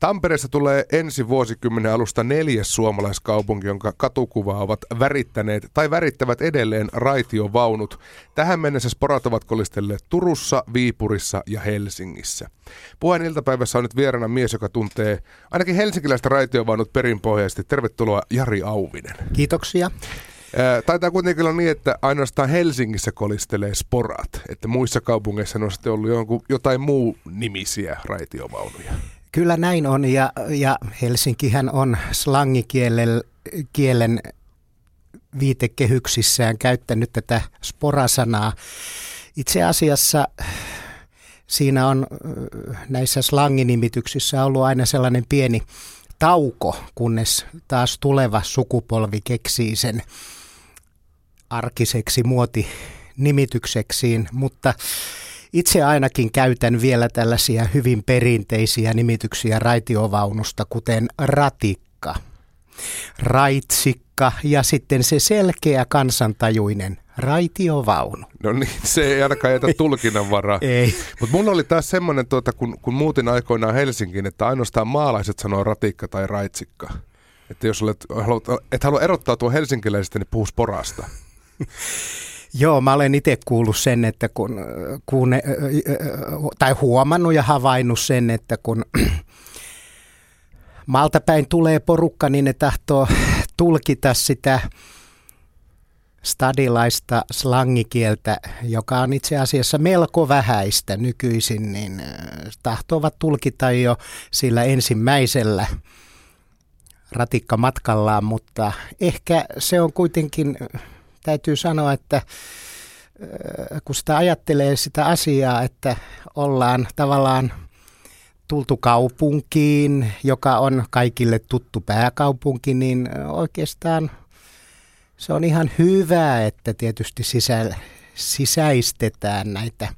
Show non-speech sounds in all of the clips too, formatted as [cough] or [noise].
Tampereessa tulee ensi vuosikymmenen alusta neljäs suomalaiskaupunki, jonka katukuvaa ovat värittäneet tai värittävät edelleen raitiovaunut. Tähän mennessä sporat ovat kolistelleet Turussa, Viipurissa ja Helsingissä. Puheen iltapäivässä on nyt vieraana mies, joka tuntee ainakin helsinkiläistä raitiovaunut perinpohjaisesti. Tervetuloa Jari Auvinen. Kiitoksia. Taitaa kuitenkin olla niin, että ainoastaan Helsingissä kolistelee sporat, että muissa kaupungeissa on sitten ollut jonkun, jotain muu nimisiä raitiovaunuja. Kyllä näin on ja, ja Helsinkihän on slangikielen kielen viitekehyksissään käyttänyt tätä sporasanaa. Itse asiassa siinä on näissä slanginimityksissä ollut aina sellainen pieni tauko, kunnes taas tuleva sukupolvi keksii sen arkiseksi muoti nimitykseksiin, mutta itse ainakin käytän vielä tällaisia hyvin perinteisiä nimityksiä raitiovaunusta, kuten ratikka, raitsikka ja sitten se selkeä kansantajuinen raitiovaunu. No niin, se ei ainakaan jätä tulkinnan varaa. [laughs] ei. Mutta mulla oli taas semmoinen, tuota, kun, kun muutin aikoinaan Helsinkiin, että ainoastaan maalaiset sanoo ratikka tai raitsikka. Että jos olet, haluat, et halua erottaa tuo helsinkiläisestä, niin puhu sporasta. [laughs] Joo, mä olen itse kuullut sen, että kun, kun tai huomannut ja havainnut sen, että kun [clears throat] maalta päin tulee porukka, niin ne tahtoo [clears throat] tulkita sitä stadilaista slangikieltä, joka on itse asiassa melko vähäistä nykyisin, niin tahtovat tulkita jo sillä ensimmäisellä ratikkamatkallaan, mutta ehkä se on kuitenkin täytyy sanoa, että kun sitä ajattelee sitä asiaa, että ollaan tavallaan tultu kaupunkiin, joka on kaikille tuttu pääkaupunki, niin oikeastaan se on ihan hyvä, että tietysti sisä, sisäistetään näitä,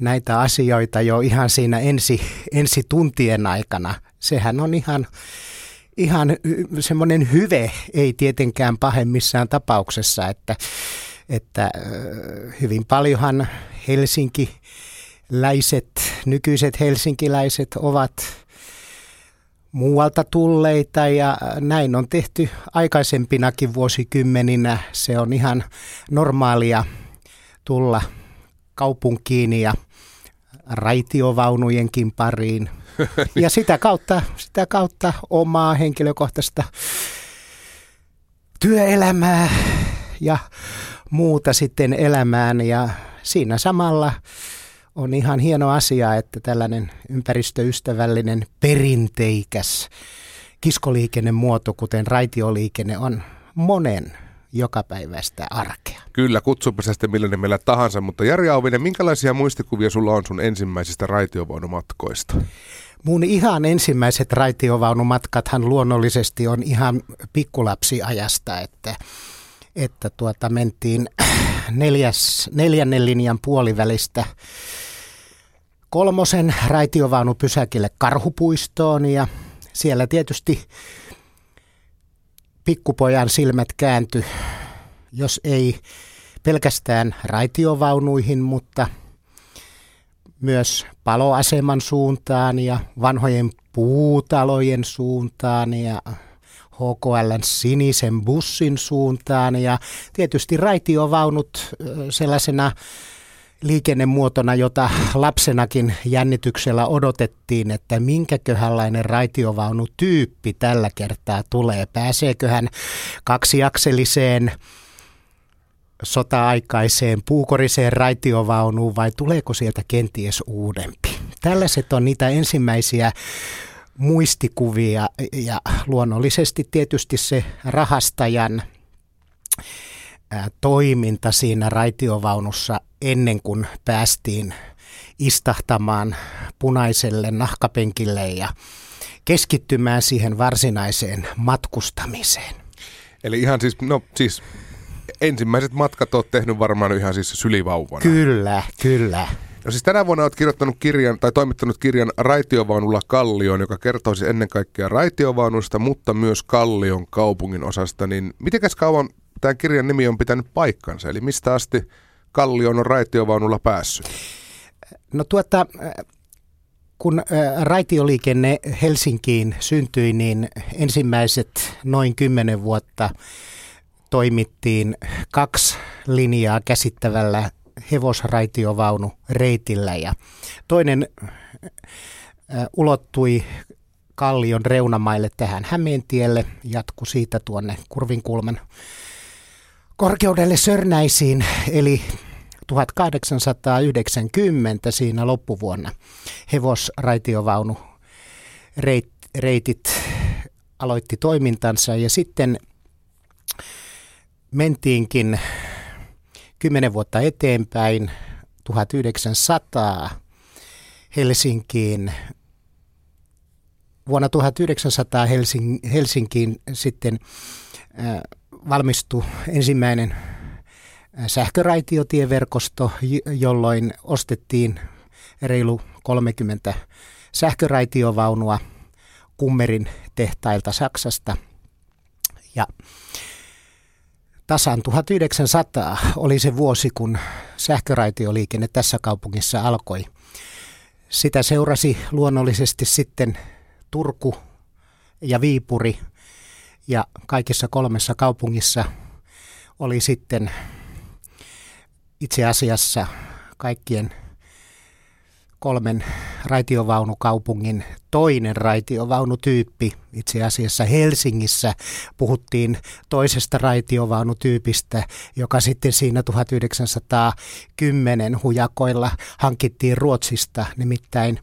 näitä asioita jo ihan siinä ensi, ensi tuntien aikana. Sehän on ihan ihan semmoinen hyve, ei tietenkään pahe missään tapauksessa, että, että hyvin paljonhan helsinkiläiset, nykyiset helsinkiläiset ovat muualta tulleita ja näin on tehty aikaisempinakin vuosikymmeninä. Se on ihan normaalia tulla kaupunkiin ja raitiovaunujenkin pariin ja sitä kautta, sitä kautta omaa henkilökohtaista työelämää ja muuta sitten elämään. Ja siinä samalla on ihan hieno asia, että tällainen ympäristöystävällinen perinteikäs kiskoliikennemuoto, kuten raitioliikenne, on monen jokapäiväistä arkea. Kyllä, kutsupa se sitten millä nimellä tahansa, mutta Jari Auvinen, minkälaisia muistikuvia sulla on sun ensimmäisistä raitiovaunumatkoista? Mun ihan ensimmäiset raitiovaunumatkathan luonnollisesti on ihan pikkulapsiajasta, että, että tuota, mentiin [clears throat] neljäs, neljännen linjan puolivälistä kolmosen raitiovaunupysäkille Karhupuistoon ja siellä tietysti pikkupojan silmät kääntyi, jos ei pelkästään raitiovaunuihin, mutta – myös paloaseman suuntaan ja vanhojen puutalojen suuntaan ja HKLn sinisen bussin suuntaan. Ja tietysti raitiovaunut sellaisena liikennemuotona, jota lapsenakin jännityksellä odotettiin, että minkäköhänlainen raitiovaunutyyppi tällä kertaa tulee. Pääseeköhän kaksiakseliseen sota-aikaiseen puukoriseen raitiovaunuun vai tuleeko sieltä kenties uudempi? Tällaiset on niitä ensimmäisiä muistikuvia ja luonnollisesti tietysti se rahastajan toiminta siinä raitiovaunussa ennen kuin päästiin istahtamaan punaiselle nahkapenkille ja keskittymään siihen varsinaiseen matkustamiseen. Eli ihan siis, no siis ensimmäiset matkat olet tehnyt varmaan ihan siis sylivauvana. Kyllä, kyllä. No siis tänä vuonna olet kirjoittanut kirjan tai toimittanut kirjan Raitiovaunulla Kallioon, joka kertoisi ennen kaikkea raitiovaunusta, mutta myös Kallion kaupungin osasta. Niin mitenkäs kauan tämän kirjan nimi on pitänyt paikkansa? Eli mistä asti Kallion on raitiovaunulla päässyt? No tuota, kun raitioliikenne Helsinkiin syntyi, niin ensimmäiset noin kymmenen vuotta toimittiin kaksi linjaa käsittävällä hevosraitiovaunu reitillä ja toinen ulottui Kallion reunamaille tähän Hämeentielle, jatku siitä tuonne Kurvinkulman korkeudelle Sörnäisiin, eli 1890 siinä loppuvuonna hevosraitiovaunu reit, reitit aloitti toimintansa ja sitten mentiinkin kymmenen vuotta eteenpäin 1900 Helsinkiin. Vuonna 1900 Helsing, Helsinkiin sitten äh, valmistui ensimmäinen sähköraitiotieverkosto, jolloin ostettiin reilu 30 sähköraitiovaunua Kummerin tehtailta Saksasta. Ja tasan 1900 oli se vuosi, kun sähköraitioliikenne tässä kaupungissa alkoi. Sitä seurasi luonnollisesti sitten Turku ja Viipuri ja kaikissa kolmessa kaupungissa oli sitten itse asiassa kaikkien kolmen raitiovaunukaupungin toinen raitiovaunutyyppi. Itse asiassa Helsingissä puhuttiin toisesta raitiovaunutyypistä, joka sitten siinä 1910 hujakoilla hankittiin Ruotsista, nimittäin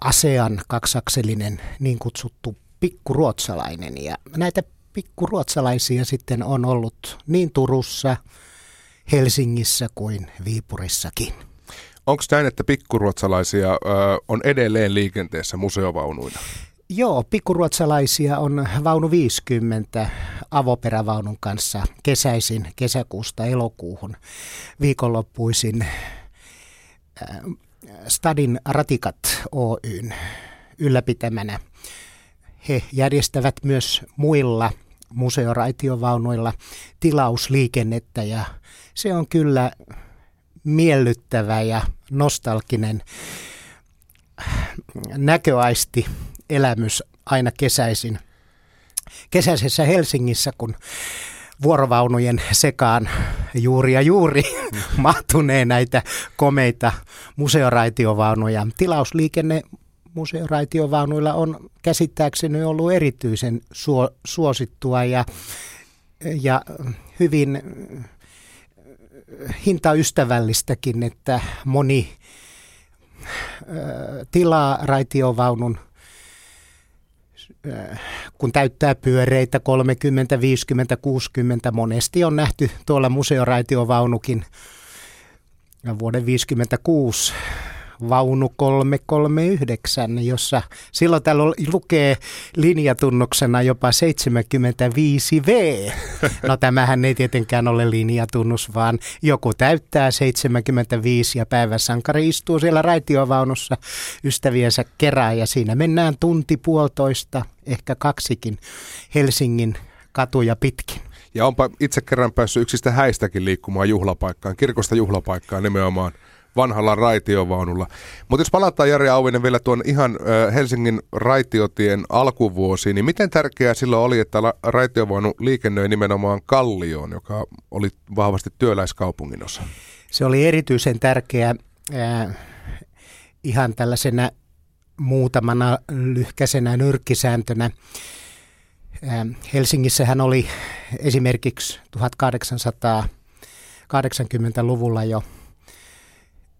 ASEAN kaksakselinen niin kutsuttu pikkuruotsalainen. Ja näitä pikkuruotsalaisia sitten on ollut niin Turussa, Helsingissä kuin Viipurissakin. Onko näin, että pikkuruotsalaisia ö, on edelleen liikenteessä museovaunuina? Joo, pikkuruotsalaisia on vaunu 50 avoperävaunun kanssa kesäisin kesäkuusta elokuuhun viikonloppuisin Stadin Ratikat Oyn ylläpitämänä. He järjestävät myös muilla museoraitiovaunuilla tilausliikennettä ja se on kyllä miellyttävä ja nostalginen näköaisti elämys aina kesäisin. Kesäisessä Helsingissä, kun vuorovaunujen sekaan juuri ja juuri [laughs] mahtunee näitä komeita museoraitiovaunuja. Tilausliikenne museoraitiovaunuilla on käsittääkseni ollut erityisen suosittua ja, ja hyvin hintaystävällistäkin, että moni tilaa raitiovaunun kun täyttää pyöreitä 30, 50, 60, monesti on nähty tuolla museoraitiovaunukin vuoden 56 vaunu 339, jossa silloin täällä lukee linjatunnuksena jopa 75V. No [laughs] tämähän ei tietenkään ole linjatunnus, vaan joku täyttää 75 ja päiväsankari istuu siellä raitiovaunussa ystäviensä kerää ja siinä mennään tunti puolitoista, ehkä kaksikin Helsingin katuja pitkin. Ja onpa itse kerran päässyt yksistä häistäkin liikkumaan juhlapaikkaan, kirkosta juhlapaikkaan nimenomaan vanhalla raitiovaunulla. Mutta jos palataan Jari Auvinen vielä tuon ihan Helsingin raitiotien alkuvuosiin, niin miten tärkeää silloin oli, että raitiovaunu liikennöi nimenomaan Kallioon, joka oli vahvasti työläiskaupungin osa? Se oli erityisen tärkeä äh, ihan tällaisena muutamana lyhkäisenä nyrkkisääntönä. Helsingissähän oli esimerkiksi 1880-luvulla jo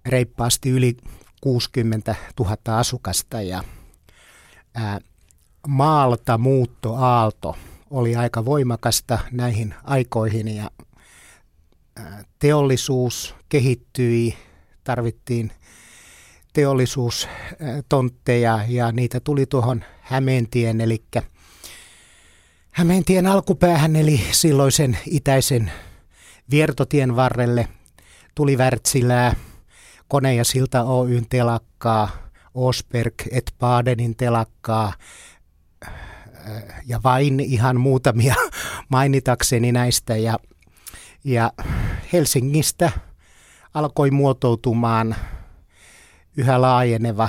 reippaasti yli 60 000 asukasta ja ää, maalta muuttoaalto oli aika voimakasta näihin aikoihin ja teollisuus kehittyi, tarvittiin teollisuustontteja ja niitä tuli tuohon Hämeentien, eli Hämeentien alkupäähän eli silloisen itäisen Viertotien varrelle tuli Wärtsilää, Kone ja Silta Oyn telakkaa, Osberg et Badenin telakkaa äh, ja vain ihan muutamia [laughs] mainitakseni näistä. Ja, ja Helsingistä alkoi muotoutumaan yhä laajeneva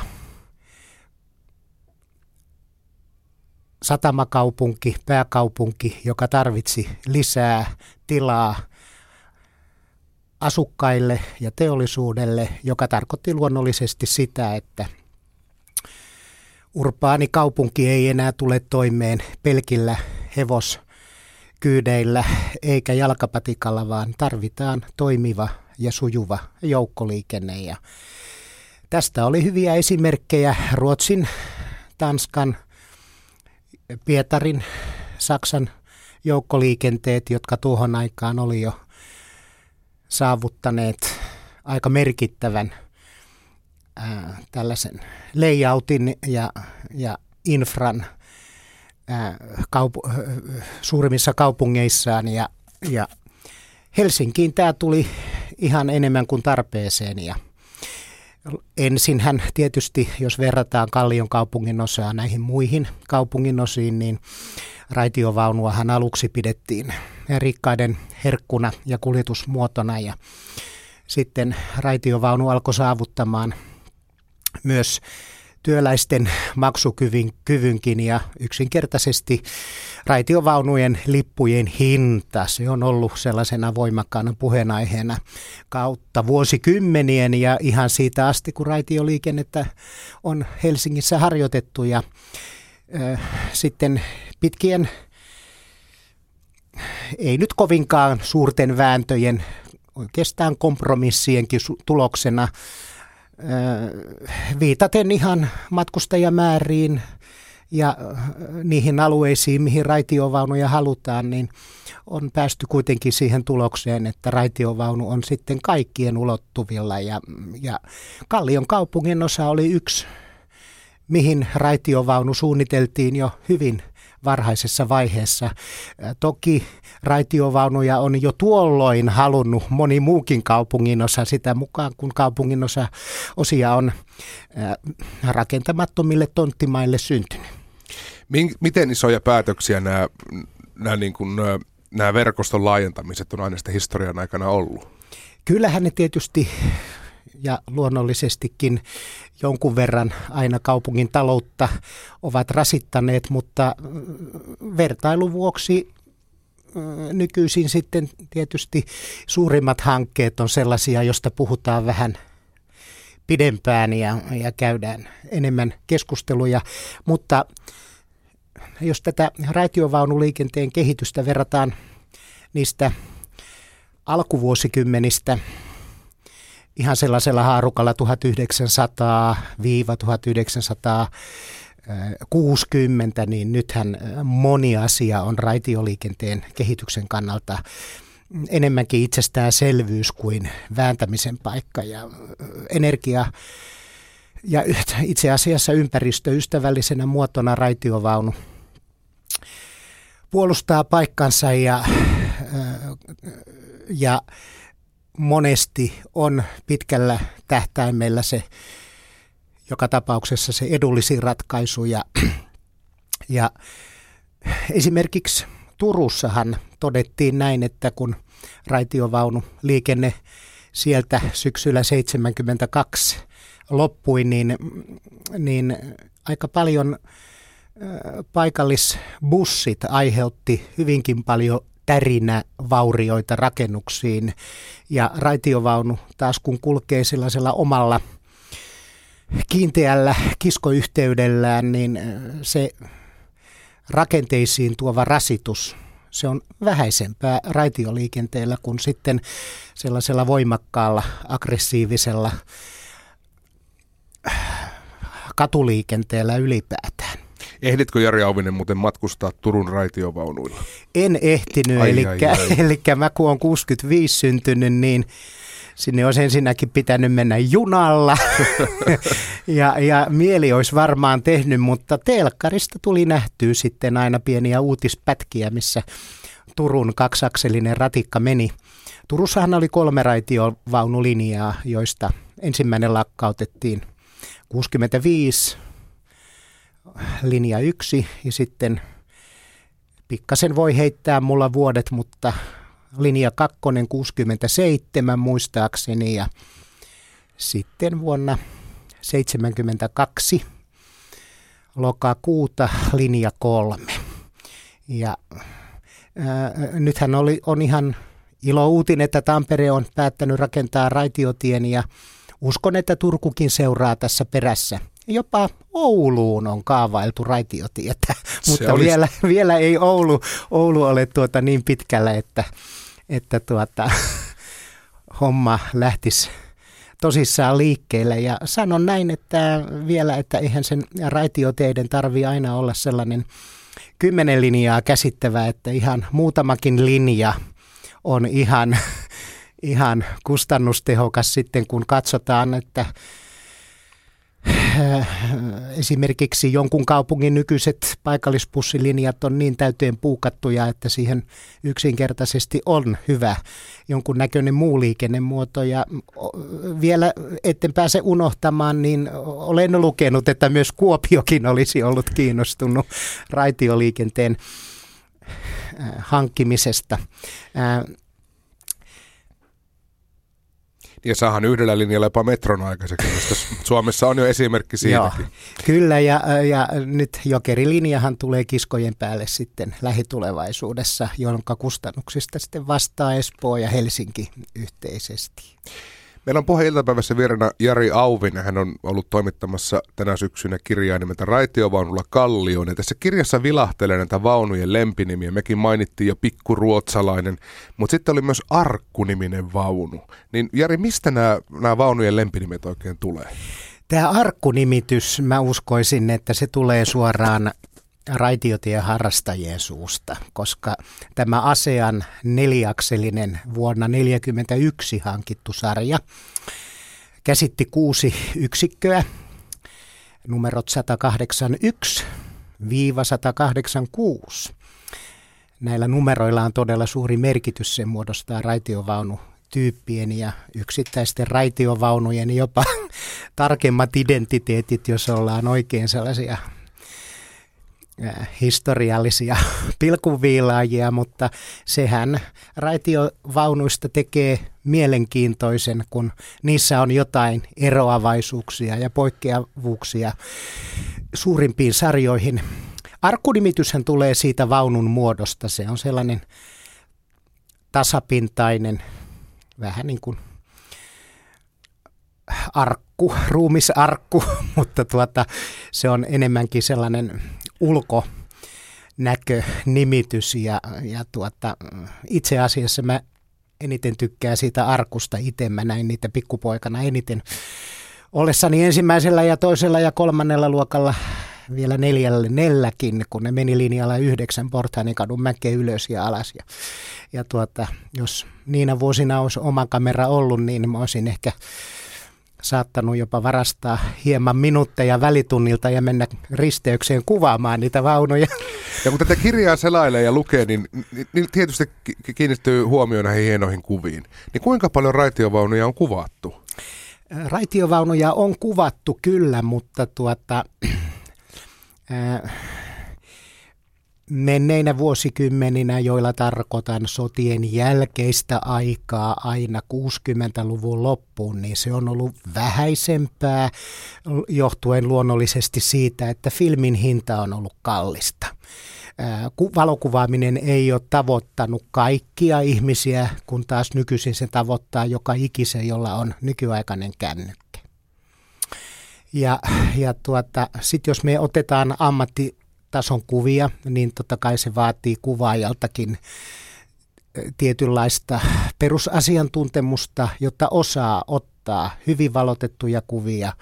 satamakaupunki, pääkaupunki, joka tarvitsi lisää tilaa asukkaille ja teollisuudelle, joka tarkoitti luonnollisesti sitä, että urbaani kaupunki ei enää tule toimeen pelkillä hevoskyydeillä eikä jalkapatikalla, vaan tarvitaan toimiva ja sujuva joukkoliikenne. Ja tästä oli hyviä esimerkkejä Ruotsin, Tanskan, Pietarin, Saksan joukkoliikenteet, jotka tuohon aikaan oli jo saavuttaneet aika merkittävän ää, tällaisen layoutin ja, ja infran ää, kaupu- suurimmissa kaupungeissaan. Ja, ja Helsinkiin tämä tuli ihan enemmän kuin tarpeeseen. Ja ensinhän tietysti, jos verrataan Kallion kaupungin osaa näihin muihin kaupungin osiin, niin raitiovaunuahan aluksi pidettiin rikkaiden herkkuna ja kuljetusmuotona ja sitten raitiovaunu alkoi saavuttamaan myös työläisten maksukyvynkin ja yksinkertaisesti raitiovaunujen lippujen hinta. Se on ollut sellaisena voimakkaana puheenaiheena kautta vuosikymmenien ja ihan siitä asti, kun raitioliikennettä on Helsingissä harjoitettu ja äh, sitten pitkien ei nyt kovinkaan suurten vääntöjen, oikeastaan kompromissienkin tuloksena viitaten ihan matkustajamääriin ja niihin alueisiin, mihin raitiovaunuja halutaan, niin on päästy kuitenkin siihen tulokseen, että raitiovaunu on sitten kaikkien ulottuvilla. Ja, ja Kallion kaupungin osa oli yksi, mihin raitiovaunu suunniteltiin jo hyvin – varhaisessa vaiheessa. Toki raitiovaunuja on jo tuolloin halunnut moni muukin kaupungin osa sitä mukaan, kun kaupungin osa osia on rakentamattomille tonttimaille syntynyt. Miten isoja päätöksiä nämä, nämä, niin kuin, nämä verkoston laajentamiset on aina sitä historian aikana ollut? Kyllähän ne tietysti ja luonnollisestikin jonkun verran aina kaupungin taloutta ovat rasittaneet, mutta mm, vertailun vuoksi mm, nykyisin sitten tietysti suurimmat hankkeet on sellaisia, joista puhutaan vähän pidempään ja, ja käydään enemmän keskusteluja, mutta jos tätä raitiovaunuliikenteen kehitystä verrataan niistä alkuvuosikymmenistä ihan sellaisella haarukalla 1900-1960, niin nythän moni asia on raitioliikenteen kehityksen kannalta enemmänkin itsestäänselvyys kuin vääntämisen paikka. Ja energia ja itse asiassa ympäristöystävällisenä muotona raitiovaunu puolustaa paikkansa ja, ja monesti on pitkällä tähtäimellä se joka tapauksessa se edullisin ratkaisu. Ja, [clears throat] ja esimerkiksi Turussahan todettiin näin, että kun raitiovaunu liikenne sieltä syksyllä 72 loppui, niin, niin aika paljon paikallisbussit aiheutti hyvinkin paljon tärinä vaurioita rakennuksiin. Ja raitiovaunu taas kun kulkee sellaisella omalla kiinteällä kiskoyhteydellään, niin se rakenteisiin tuova rasitus, se on vähäisempää raitioliikenteellä kuin sitten sellaisella voimakkaalla, aggressiivisella katuliikenteellä ylipäätään. Ehditkö Jari Auvinen muuten matkustaa Turun raitiovaunuilla? En ehtinyt, eli, eli [laughs] mä kun on 65 syntynyt, niin sinne olisi ensinnäkin pitänyt mennä junalla [laughs] ja, ja mieli olisi varmaan tehnyt, mutta telkkarista tuli nähtyä sitten aina pieniä uutispätkiä, missä Turun kaksakselinen ratikka meni. Turussahan oli kolme raitiovaunulinjaa, joista ensimmäinen lakkautettiin 65, linja 1 ja sitten pikkasen voi heittää mulla vuodet, mutta linja 2 67 muistaakseni ja sitten vuonna 72 lokakuuta linja kolme. Ja ää, nythän oli, on ihan ilo uutinen, että Tampere on päättänyt rakentaa raitiotien ja uskon, että Turkukin seuraa tässä perässä. Jopa Ouluun on kaavailtu raitiotietä, [laughs] mutta olisi... vielä, vielä ei Oulu, Oulu ole tuota niin pitkällä, että, että tuota, [laughs] homma lähtisi tosissaan liikkeelle. Ja sanon näin, että vielä, että eihän sen raitioteiden tarvi aina olla sellainen kymmenen linjaa käsittävä, että ihan muutamakin linja on ihan, [laughs] ihan kustannustehokas sitten, kun katsotaan, että esimerkiksi jonkun kaupungin nykyiset paikallisbussilinjat on niin täyteen puukattuja, että siihen yksinkertaisesti on hyvä jonkun näköinen muu liikennemuoto. Ja vielä etten pääse unohtamaan, niin olen lukenut, että myös Kuopiokin olisi ollut kiinnostunut raitioliikenteen äh, hankkimisesta. Äh, ja saahan yhdellä linjalla jopa metron aikaiseksi, Suomessa on jo esimerkki siitäkin. Joo, kyllä, ja, ja nyt jokerilinjahan tulee kiskojen päälle sitten lähitulevaisuudessa, jonka kustannuksista sitten vastaa Espoo ja Helsinki yhteisesti. Meillä on pohja iltapäivässä vieraana Jari Auvinen. Hän on ollut toimittamassa tänä syksynä kirjaa nimeltä Raitiovaunulla Kallioon. Ja tässä kirjassa vilahtelee näitä vaunujen lempinimiä. Mekin mainittiin jo pikkuruotsalainen, mutta sitten oli myös Arkku-niminen vaunu. Niin Jari, mistä nämä, nämä vaunujen lempinimet oikein tulee? Tämä Arkku-nimitys, mä uskoisin, että se tulee suoraan raitiotien harrastajien suusta, koska tämä ASEAN neliakselinen vuonna 1941 hankittu sarja käsitti kuusi yksikköä, numerot 181-186. Näillä numeroilla on todella suuri merkitys, se muodostaa raitiovaunu tyyppien ja yksittäisten raitiovaunujen jopa [laughs] tarkemmat identiteetit, jos ollaan oikein sellaisia historiallisia [laughs] pilkuviilaajia, mutta sehän raitiovaunuista tekee mielenkiintoisen, kun niissä on jotain eroavaisuuksia ja poikkeavuuksia suurimpiin sarjoihin. Arkkunimityshän tulee siitä vaunun muodosta. Se on sellainen tasapintainen, vähän niin kuin arkku, ruumisarkku, [laughs] mutta tuota, se on enemmänkin sellainen ulkonäkönimitys ja, ja tuota, itse asiassa mä eniten tykkään siitä arkusta itse. Mä näin niitä pikkupoikana eniten ollessani ensimmäisellä ja toisella ja kolmannella luokalla vielä neljälle nelläkin, kun ne meni linjalla yhdeksän Portaanin kadun mäkeä ylös ja alas. Ja, ja tuota, jos niinä vuosina olisi oma kamera ollut, niin mä olisin ehkä saattanut jopa varastaa hieman minuutteja välitunnilta ja mennä risteykseen kuvaamaan niitä vaunuja. Ja kun tätä kirjaa selailee ja lukee, niin, niin tietysti kiinnittyy huomioon näihin hienoihin kuviin. Niin kuinka paljon raitiovaunuja on kuvattu? Raitiovaunuja on kuvattu kyllä, mutta tuota, [clears throat] äh, menneinä vuosikymmeninä, joilla tarkoitan sotien jälkeistä aikaa aina 60-luvun loppuun, niin se on ollut vähäisempää johtuen luonnollisesti siitä, että filmin hinta on ollut kallista. Valokuvaaminen ei ole tavoittanut kaikkia ihmisiä, kun taas nykyisin se tavoittaa joka ikisen, jolla on nykyaikainen kännykkä. Ja, ja tuota, sitten jos me otetaan ammatti tason kuvia, niin totta kai se vaatii kuvaajaltakin tietynlaista perusasiantuntemusta, jotta osaa ottaa hyvin valotettuja kuvia,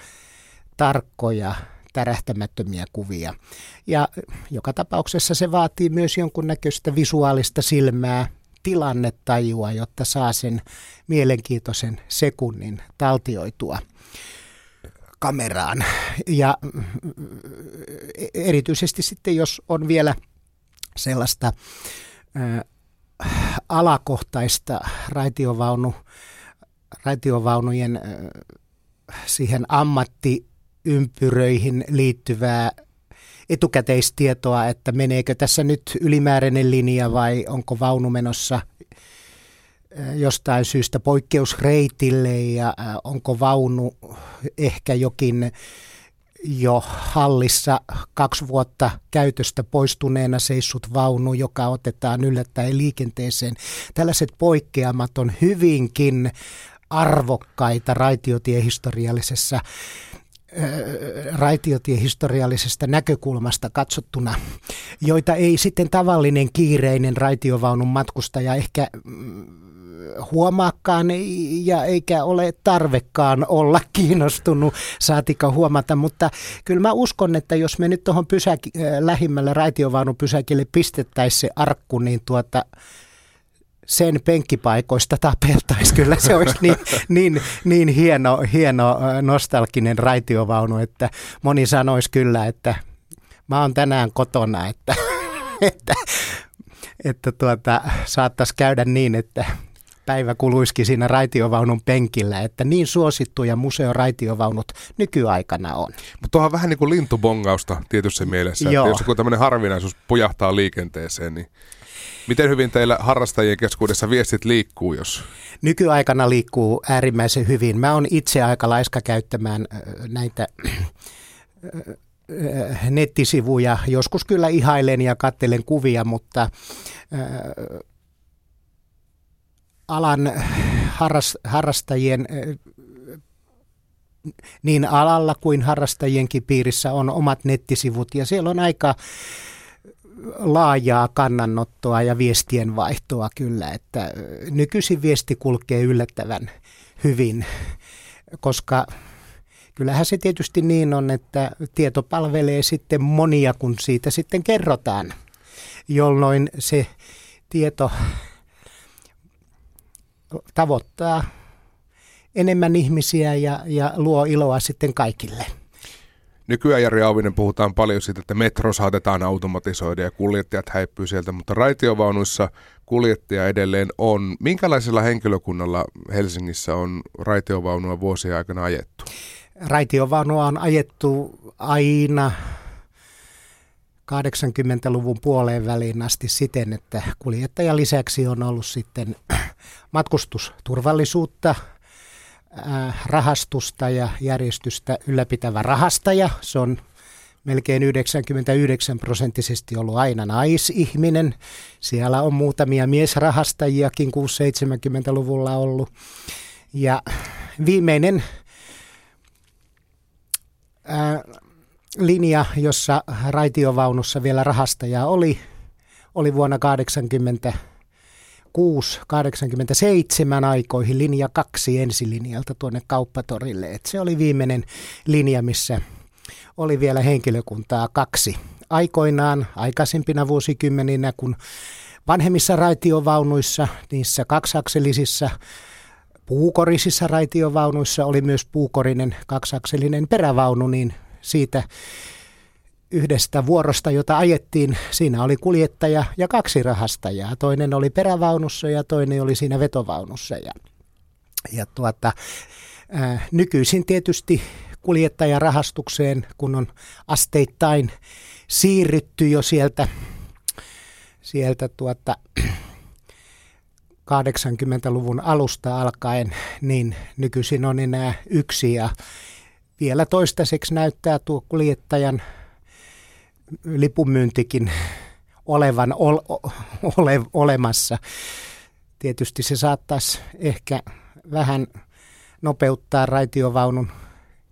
tarkkoja, tärähtämättömiä kuvia. Ja joka tapauksessa se vaatii myös jonkunnäköistä visuaalista silmää, tilannetajua, jotta saa sen mielenkiintoisen sekunnin taltioitua kameraan. Ja erityisesti sitten, jos on vielä sellaista alakohtaista raitiovaunu, raitiovaunujen siihen ammattiympyröihin liittyvää etukäteistietoa, että meneekö tässä nyt ylimääräinen linja vai onko vaunu menossa jostain syystä poikkeusreitille ja onko vaunu ehkä jokin jo hallissa kaksi vuotta käytöstä poistuneena seissut vaunu, joka otetaan yllättäen liikenteeseen. Tällaiset poikkeamat on hyvinkin arvokkaita raitiotiehistoriallisessa raitiotiehistoriallisesta näkökulmasta katsottuna, joita ei sitten tavallinen kiireinen raitiovaunun matkustaja ehkä mm, huomaakaan ja eikä ole tarvekaan olla [laughs] kiinnostunut, saatika huomata, mutta kyllä mä uskon, että jos me nyt tuohon pysäki, lähimmälle raitiovaunun pysäkille pistettäisiin se arkku, niin tuota, sen penkkipaikoista tapeltaisiin. [laughs] Kyllä se olisi niin, niin, niin hieno, hieno nostalginen raitiovaunu, että moni sanoisi kyllä, että mä oon tänään kotona, että, [laughs] että, että tuota, saattaisi käydä niin, että päivä kuluisikin siinä raitiovaunun penkillä, että niin suosittuja museoraitiovaunut nykyaikana on. Mutta tuohon vähän niin kuin lintubongausta tietyssä mielessä, Joo. että jos joku tämmöinen harvinaisuus pujahtaa liikenteeseen, niin Miten hyvin teillä harrastajien keskuudessa viestit liikkuu, jos? Nykyaikana liikkuu äärimmäisen hyvin. Mä oon itse aika laiska käyttämään näitä nettisivuja. Joskus kyllä ihailen ja kattelen kuvia, mutta alan harrastajien niin alalla kuin harrastajienkin piirissä on omat nettisivut ja siellä on aika laajaa kannanottoa ja viestien vaihtoa kyllä, että nykyisin viesti kulkee yllättävän hyvin, koska kyllähän se tietysti niin on, että tieto palvelee sitten monia, kun siitä sitten kerrotaan, jolloin se tieto tavoittaa enemmän ihmisiä ja, ja luo iloa sitten kaikille. Nykyään Jari Auvinen puhutaan paljon siitä, että metro saatetaan automatisoida ja kuljettajat häipyy sieltä, mutta raitiovaunuissa kuljettaja edelleen on. Minkälaisella henkilökunnalla Helsingissä on raitiovaunua vuosien aikana ajettu? Raitiovaunua on ajettu aina 80-luvun puoleen väliin asti siten, että kuljettajan lisäksi on ollut sitten [clears throat] matkustusturvallisuutta, rahastusta ja järjestystä ylläpitävä rahastaja. Se on melkein 99 prosenttisesti ollut aina naisihminen. Siellä on muutamia miesrahastajiakin 6-70-luvulla ollut. Ja viimeinen ää, linja, jossa raitiovaunussa vielä rahastaja oli, oli vuonna 80 87 aikoihin linja kaksi ensilinjalta tuonne kauppatorille. Et se oli viimeinen linja, missä oli vielä henkilökuntaa kaksi. Aikoinaan, aikaisempina vuosikymmeninä, kun vanhemmissa raitiovaunuissa, niissä kaksakselisissa puukorisissa raitiovaunuissa oli myös puukorinen kaksakselinen perävaunu, niin siitä yhdestä vuorosta, jota ajettiin. Siinä oli kuljettaja ja kaksi rahastajaa. Toinen oli perävaunussa ja toinen oli siinä vetovaunussa. Ja, ja tuota, ää, nykyisin tietysti kuljettajarahastukseen, kun on asteittain siirrytty jo sieltä, sieltä tuota, 80-luvun alusta alkaen, niin nykyisin on enää yksi ja vielä toistaiseksi näyttää tuo kuljettajan lipunmyyntikin olevan ol, ole, olemassa. Tietysti se saattaisi ehkä vähän nopeuttaa raitiovaunun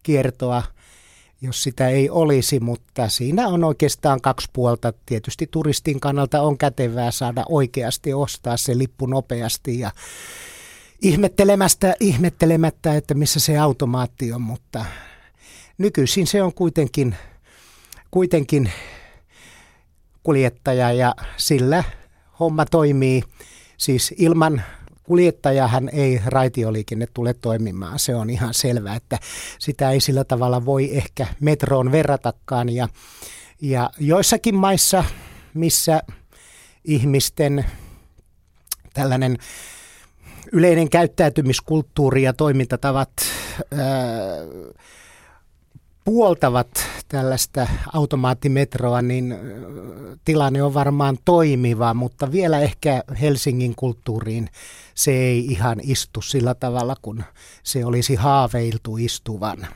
kiertoa, jos sitä ei olisi, mutta siinä on oikeastaan kaksi puolta. Tietysti turistin kannalta on kätevää saada oikeasti ostaa se lippu nopeasti ja ihmettelemästä, ihmettelemättä, että missä se automaatti on, mutta nykyisin se on kuitenkin – kuitenkin kuljettaja ja sillä homma toimii. Siis ilman kuljettajahan ei raitioliikenne tule toimimaan. Se on ihan selvää, että sitä ei sillä tavalla voi ehkä metroon verratakaan. Ja, ja joissakin maissa, missä ihmisten tällainen yleinen käyttäytymiskulttuuri ja toimintatavat ää, puoltavat tällaista automaattimetroa, niin tilanne on varmaan toimiva, mutta vielä ehkä Helsingin kulttuuriin se ei ihan istu sillä tavalla, kun se olisi haaveiltu istuvan.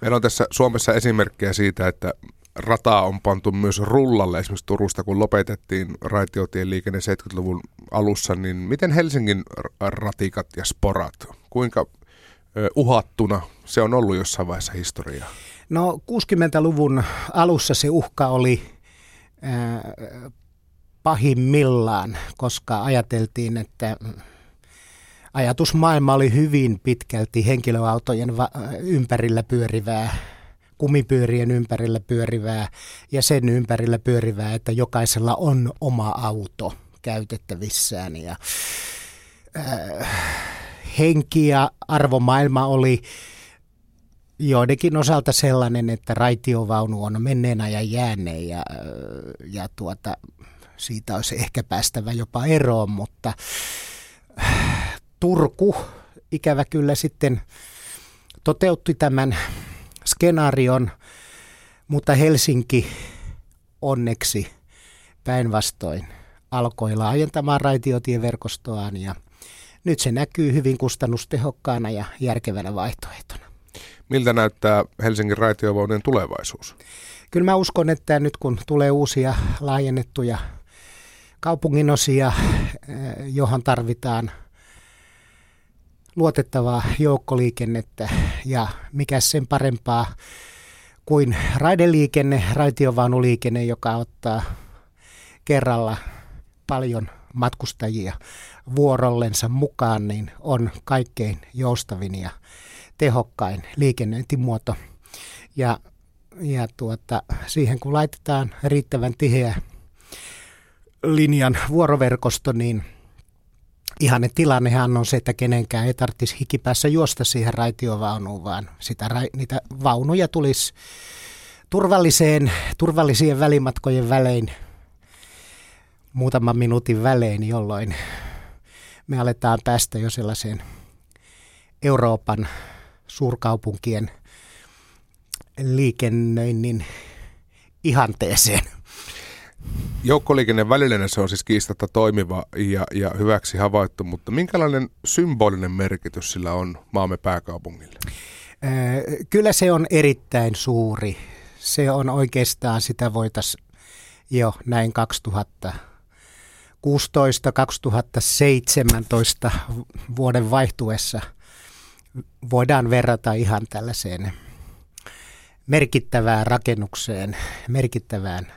Meillä on tässä Suomessa esimerkkejä siitä, että rataa on pantu myös rullalle esimerkiksi Turusta, kun lopetettiin raitiotien liikenne 70-luvun alussa, niin miten Helsingin ratikat ja sporat, kuinka uhattuna se on ollut jossain vaiheessa historiaa? No 60-luvun alussa se uhka oli pahimmillaan, koska ajateltiin, että ajatusmaailma oli hyvin pitkälti henkilöautojen ympärillä pyörivää kumipyörien ympärillä pyörivää ja sen ympärillä pyörivää, että jokaisella on oma auto käytettävissään. Ja, äh, henki ja arvomaailma oli joidenkin osalta sellainen, että raitiovaunu on menneen ajan jääneen ja, äh, ja tuota, siitä olisi ehkä päästävä jopa eroon, mutta äh, Turku ikävä kyllä sitten toteutti tämän skenaarion, mutta Helsinki onneksi päinvastoin alkoi laajentamaan raitiotieverkostoaan ja nyt se näkyy hyvin kustannustehokkaana ja järkevänä vaihtoehtona. Miltä näyttää Helsingin raitiovaunujen tulevaisuus? Kyllä mä uskon, että nyt kun tulee uusia laajennettuja kaupunginosia, eh, johon tarvitaan luotettavaa joukkoliikennettä ja mikä sen parempaa kuin raideliikenne, raitiovaunuliikenne, joka ottaa kerralla paljon matkustajia vuorollensa mukaan, niin on kaikkein joustavin ja tehokkain liikennöintimuoto. Ja, ja tuota, siihen kun laitetaan riittävän tiheä linjan vuoroverkosto, niin – ihanne tilannehan on se, että kenenkään ei tarvitsisi hikipäässä juosta siihen raitiovaunuun, vaan sitä, niitä vaunuja tulisi turvalliseen, turvallisien välimatkojen välein muutaman minuutin välein, jolloin me aletaan päästä jo sellaiseen Euroopan suurkaupunkien liikennöinnin ihanteeseen. Joukkoliikenne välillinen se on siis kiistatta toimiva ja, ja hyväksi havaittu, mutta minkälainen symbolinen merkitys sillä on maamme pääkaupungille? Kyllä se on erittäin suuri. Se on oikeastaan, sitä voitaisiin jo näin 2016-2017 vuoden vaihtuessa voidaan verrata ihan tällaiseen merkittävään rakennukseen, merkittävään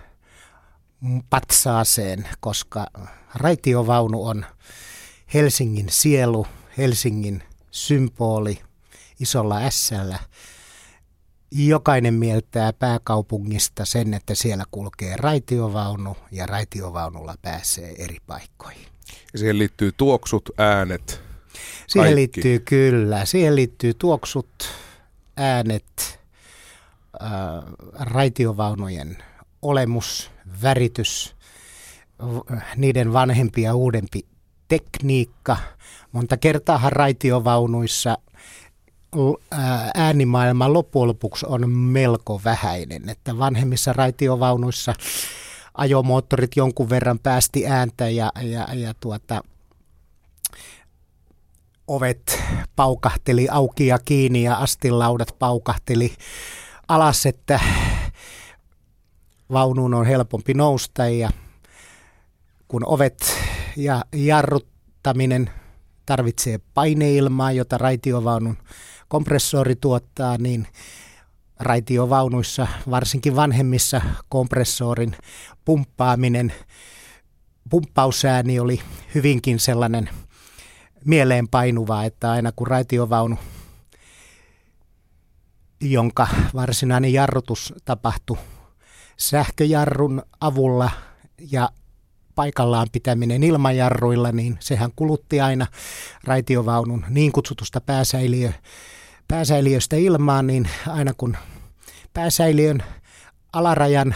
patsaaseen, koska raitiovaunu on Helsingin sielu, Helsingin symboli isolla ässällä. Jokainen mieltää pääkaupungista sen, että siellä kulkee raitiovaunu ja raitiovaunulla pääsee eri paikkoihin. Ja siihen liittyy tuoksut, äänet, Siihen kaikki. liittyy kyllä. Siihen liittyy tuoksut, äänet, äh, raitiovaunujen olemus, väritys, niiden vanhempi ja uudempi tekniikka. Monta kertaa raitiovaunuissa äänimaailma loppujen lopuksi on melko vähäinen, että vanhemmissa raitiovaunuissa ajomoottorit jonkun verran päästi ääntä ja, ja, ja tuota, ovet paukahteli auki ja kiinni ja astinlaudat paukahteli alas, että vaunuun on helpompi nousta ja kun ovet ja jarruttaminen tarvitsee paineilmaa, jota raitiovaunun kompressori tuottaa, niin raitiovaunuissa, varsinkin vanhemmissa kompressorin pumppaaminen, pumppausääni oli hyvinkin sellainen mieleenpainuva, että aina kun raitiovaunu, jonka varsinainen jarrutus tapahtui sähköjarrun avulla ja paikallaan pitäminen ilmajarruilla, niin sehän kulutti aina raitiovaunun niin kutsutusta pääsäiliö, pääsäiliöstä ilmaan, niin aina kun pääsäiliön alarajan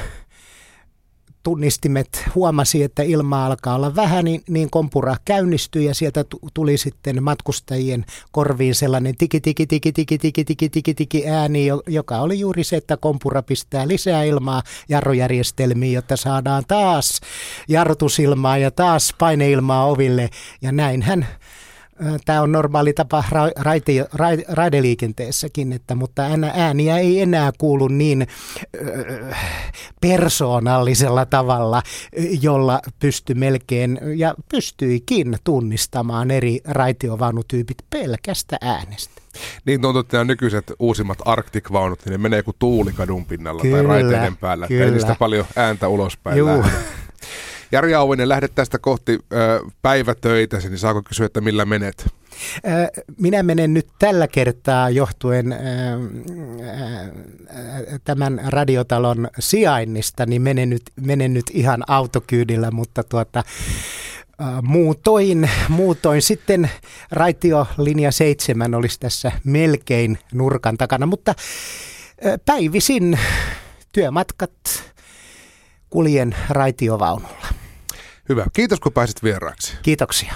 tunnistimet huomasi, että ilma alkaa olla vähän, niin, niin kompura käynnistyi ja sieltä tuli sitten matkustajien korviin sellainen tiki tiki tiki tiki tiki tiki tiki tiki ääni, joka oli juuri se, että kompura pistää lisää ilmaa jarrujärjestelmiin, jotta saadaan taas jarrutusilmaa ja taas paineilmaa oville. Ja näin hän Tämä on normaali tapa ra- raite, ra- raideliikenteessäkin, että, mutta ääniä ei enää kuulu niin äh, persoonallisella tavalla, jolla pysty melkein ja pystyikin tunnistamaan eri raitiovaunutyypit pelkästä äänestä. Niin tuntuu, että nämä nykyiset uusimmat Arctic-vaunut, niin ne menee kuin tuulikadun pinnalla kyllä, tai raiteiden päällä. Kyllä. Ei niistä paljon ääntä ulospäin Juu. [laughs] Jari Auvinen, lähdet tästä kohti ö, päivätöitäsi, niin saako kysyä, että millä menet? Minä menen nyt tällä kertaa johtuen tämän radiotalon sijainnista, niin menen nyt, menen nyt ihan autokyydillä, mutta tuota, muutoin, muutoin sitten raitiolinja 7 olisi tässä melkein nurkan takana, mutta päivisin työmatkat kuljen raitiovaunulla. Hyvä. Kiitos kun pääsit vieraaksi. Kiitoksia.